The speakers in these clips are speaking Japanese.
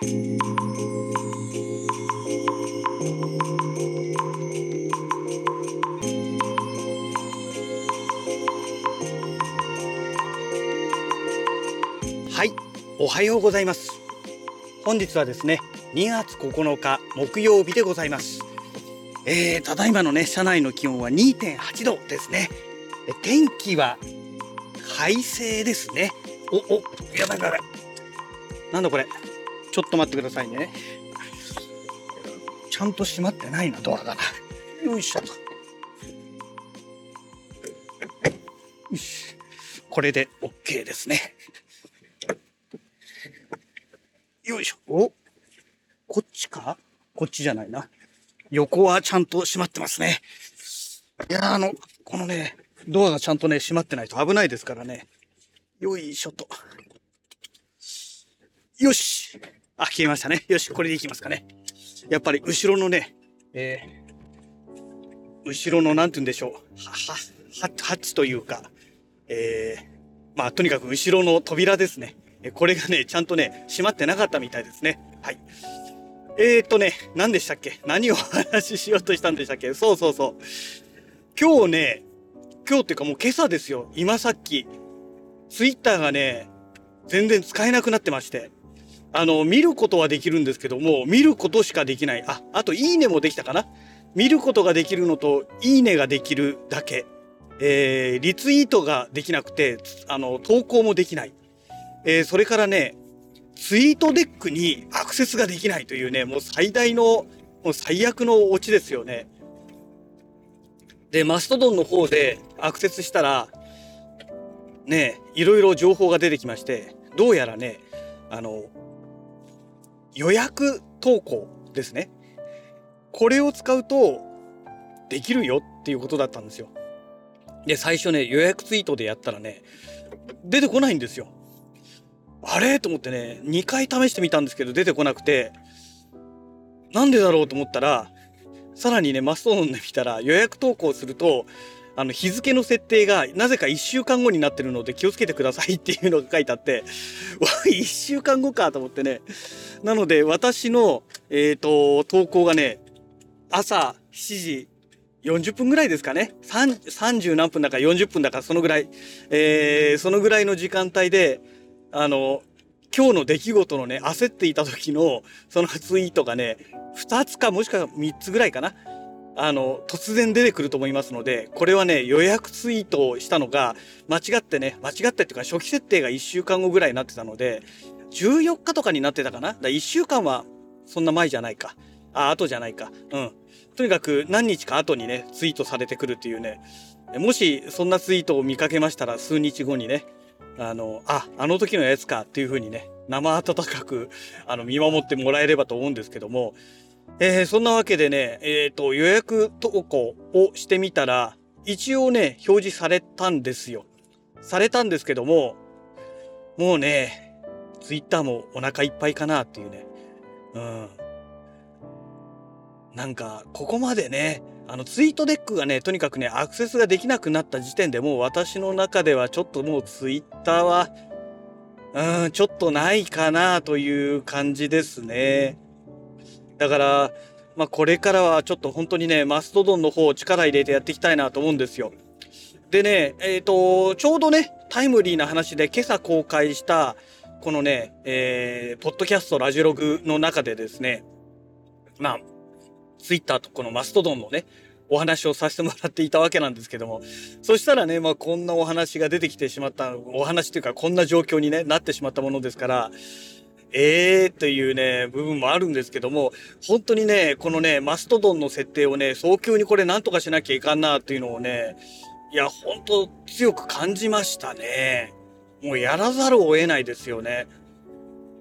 はい、おはようございます。本日はですね、2月9日木曜日でございます。えー、ただいまのね、車内の気温は2.8度ですね。天気は快晴ですね。お、お、やばいやばい。なんだこれ。ちょっと待ってくださいね。ちゃんと閉まってないな、ドアが。よいしょと。よし。これで OK ですね。よいしょ。おこっちか？こっちじゃないな。横はちゃんと閉まってますね。いやあの、このね、ドアがちゃんとね、閉まってないと危ないですからね。よいしょと。よしあ、消えましたね。よし、これでいきますかね。やっぱり後ろのね、えー、後ろのなんて言うんでしょう。は、は、は、ハッチというか、えー、まあ、とにかく後ろの扉ですね。えこれがね、ちゃんとね、閉まってなかったみたいですね。はい。えーとね、何でしたっけ？何をお話ししようとしたんでしたっけ？そうそうそう。今日ね、今日っていうかもう今朝ですよ。今さっき、ツイッターがね、全然使えなくなってまして。あの、見ることはできるんですけども、見ることしかできない。あ、あと、いいねもできたかな見ることができるのと、いいねができるだけ。えー、リツイートができなくて、あの、投稿もできない。えー、それからね、ツイートデックにアクセスができないというね、もう最大の、もう最悪のオチですよね。で、マストドンの方でアクセスしたら、ね、いろいろ情報が出てきまして、どうやらね、あの、予約投稿ですね。これを使うと、できるよっていうことだったんですよ。で、最初ね、予約ツイートでやったらね、出てこないんですよ。あれ？と思ってね、2回試してみたんですけど出てこなくて、なんでだろうと思ったら、さらにね、マストドンで見たら予約投稿すると、あの日付の設定がなぜか1週間後になってるので気をつけてくださいっていうのが書いてあって、わ、1週間後かと思ってね。なので私の、えっ、と、投稿がね、朝7時40分ぐらいですかね。30何分だか40分だかそのぐらい。えー、そのぐらいの時間帯で、あの、今日の出来事のね、焦っていた時の、そのツイートがね、2つかもしくは3つぐらいかな。あの、突然出てくると思いますので、これはね、予約ツイートをしたのが、間違ってね、間違ってっていうか、初期設定が1週間後ぐらいになってたので、14日とかになってたかな？だか1週間はそんな前じゃないか。あ、後じゃないか。うん。とにかく何日か後にね、ツイートされてくるっていうね、もしそんなツイートを見かけましたら、数日後にね、あの、あ、あの時のやつかっていう風にね、生温かく、あの、見守ってもらえればと思うんですけども、えー、そんなわけでね、えっ、ー、と、予約投稿をしてみたら、一応ね、表示されたんですよ。されたんですけども、もうね、ツイッターもお腹いっぱいかなっていうね。うん。なんか、ここまでね、あのツイートデックがね、とにかくね、アクセスができなくなった時点でもう私の中ではちょっともうツイッターは、うん、ちょっとないかなという感じですね。だから、まあこれからはちょっと本当にね、マストドンの方を力入れてやっていきたいなと思うんですよ。でね、えっ、ー、と、ちょうどね、タイムリーな話で今朝公開した、このね、えー、ポッドキャストラジオログの中でですね、まあ、ツイッターとこのマストドンのね、お話をさせてもらっていたわけなんですけども、そしたらね、まあこんなお話が出てきてしまった、お話というかこんな状況に、ね、なってしまったものですから、ええー、というね、部分もあるんですけども、本当にね、このね、マストドンの設定をね、早急にこれなんとかしなきゃいかんなっていうのをね、いや、本当強く感じましたね。もうやらざるを得ないですよね。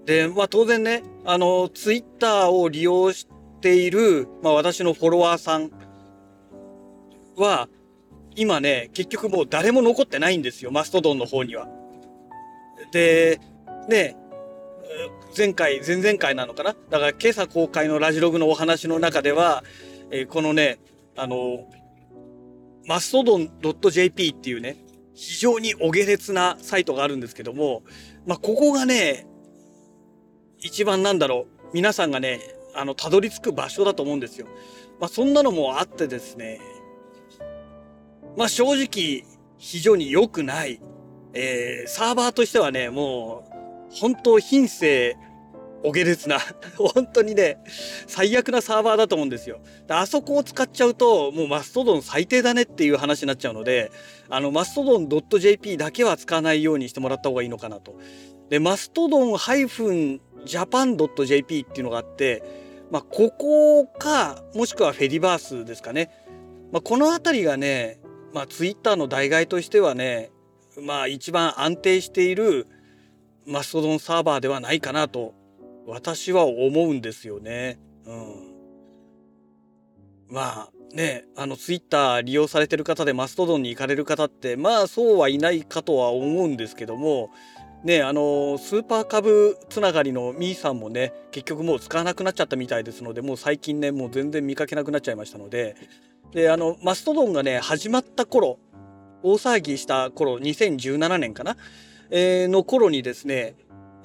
で、まあ当然ね、あの、ツイッターを利用している、まあ私のフォロワーさんは、今ね、結局もう誰も残ってないんですよ、マストドンの方には。で、ね、前回、前々回なのかな？だから今朝公開のラジログのお話の中では、えー、このね、あの、マストドン .jp っていうね、非常にお下劣なサイトがあるんですけども、まあ、ここがね、一番なんだろう、皆さんがね、あの、たどり着く場所だと思うんですよ。まあ、そんなのもあってですね、まあ、正直、非常に良くない、えー、サーバーとしてはね、もう、本当品性、おげですな。本当にね、最悪なサーバーだと思うんですよ。あそこを使っちゃうと、もうマストドン最低だねっていう話になっちゃうので、あの、マストドン .jp だけは使わないようにしてもらった方がいいのかなと。で、マストドン -japan.jp っていうのがあって、まあ、ここか、もしくはフェディバースですかね。まあ、この辺りがね、まあ、ツイッターの代替としてはね、まあ、一番安定しているマストドンサーバーではないかなと私は思うんですよね。うん。まあね、あのツイッター利用されてる方でマストドンに行かれる方ってまあそうはいないかとは思うんですけどもねあのスーパー株つながりのミーさんもね結局もう使わなくなっちゃったみたいですのでもう最近ねもう全然見かけなくなっちゃいましたのでであのマストドンがね始まった頃大騒ぎした頃2017年かな、えー、の頃にですね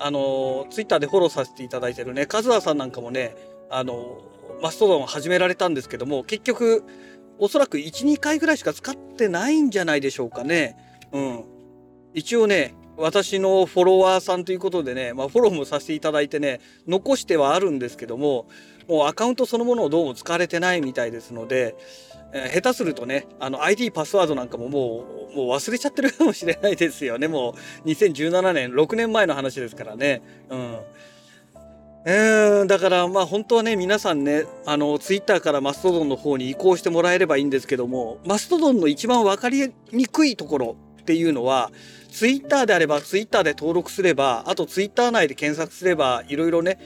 あの、ツイッターでフォローさせていただいてるね、カズワさんなんかもね、あの、マストドンを始められたんですけども、結局、おそらく1、2回ぐらいしか使ってないんじゃないでしょうかね。うん。一応ね、私のフォロワーさんということでね、まあ、フォローもさせていただいてね、残してはあるんですけども、もうアカウントそのものをどうも使われてないみたいですので、えー、下手するとね、あの ID パスワードなんかももう、もう忘れちゃってるかもしれないですよね。もう2017年、6年前の話ですからね。うん。えー、だからまあ本当はね皆さんねあのツイッターからマストドンの方に移行してもらえればいいんですけどもマストドンの一番分かりにくいところっていうのはツイッターであればツイッターで登録すればあとツイッター内で検索すればいろいろね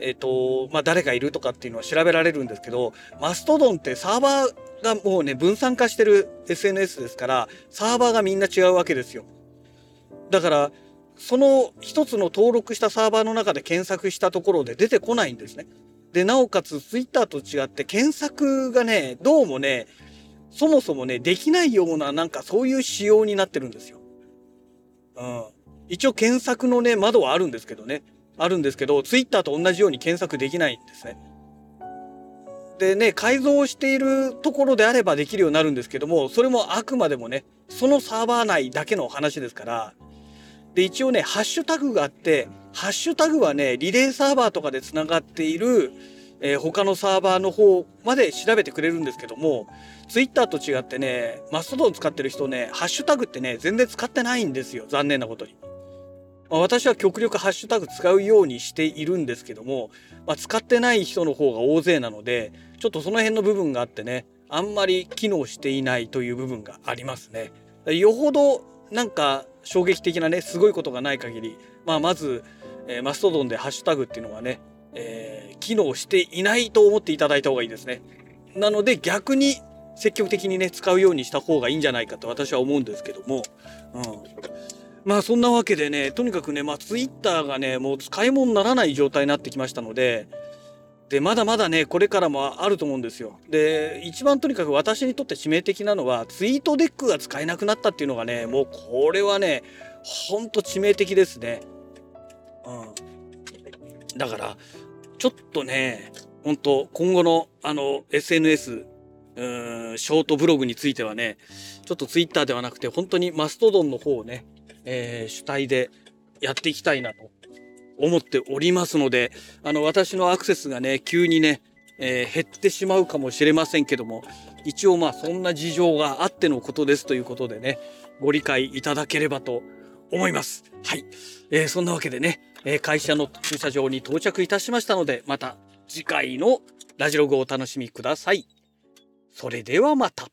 えっ、ー、とまあ誰がいるとかっていうのは調べられるんですけどマストドンってサーバーがもうね、分散化してる SNS ですから、サーバーがみんな違うわけですよ。だから、その一つの登録したサーバーの中で検索したところで出てこないんですね。で、なおかつ Twitter と違って検索がね、どうもね、そもそもね、できないようななんかそういう仕様になってるんですよ。うん。一応検索のね、窓はあるんですけどね。あるんですけど、Twitter と同じように検索できないんですね。でね、改造しているところであればできるようになるんですけども、それもあくまでもね、そのサーバー内だけの話ですから、で、一応ね、ハッシュタグがあって、ハッシュタグはね、リレーサーバーとかで繋がっている、えー、他のサーバーの方まで調べてくれるんですけども、ツイッターと違ってね、マストドン使ってる人ね、ハッシュタグってね、全然使ってないんですよ。残念なことに。まあ、私は極力ハッシュタグ使うようにしているんですけども、まあ、使ってない人の方が大勢なので、ちょっとその辺の部分があってね、あんまり機能していないという部分がありますね。よほどなんか衝撃的なね、すごいことがない限り、まあ、まず、えー、マストドンでハッシュタグっていうのはね、えー、機能していないと思っていただいた方がいいですね。なので逆に積極的にね、使うようにした方がいいんじゃないかと私は思うんですけども、うん。まあそんなわけでね、とにかくね、まあツイッターがね、もう使い物にならない状態になってきましたので、で、まだまだね、これからもあると思うんですよ。で、一番とにかく私にとって致命的なのは、ツイートデックが使えなくなったっていうのがね、もうこれはね、ほんと致命的ですね。うん。だから、ちょっとね、本当今後のあの SNS、うん、ショートブログについてはね、ちょっとツイッターではなくて、本当にマストドンの方をね、えー、主体でやっていきたいなと思っておりますので、あの、私のアクセスがね、急にね、えー、減ってしまうかもしれませんけども、一応まあそんな事情があってのことですということでね、ご理解いただければと思います。はい。えー、そんなわけでね、えー、会社の駐車場に到着いたしましたので、また次回のラジログをお楽しみください。それではまた。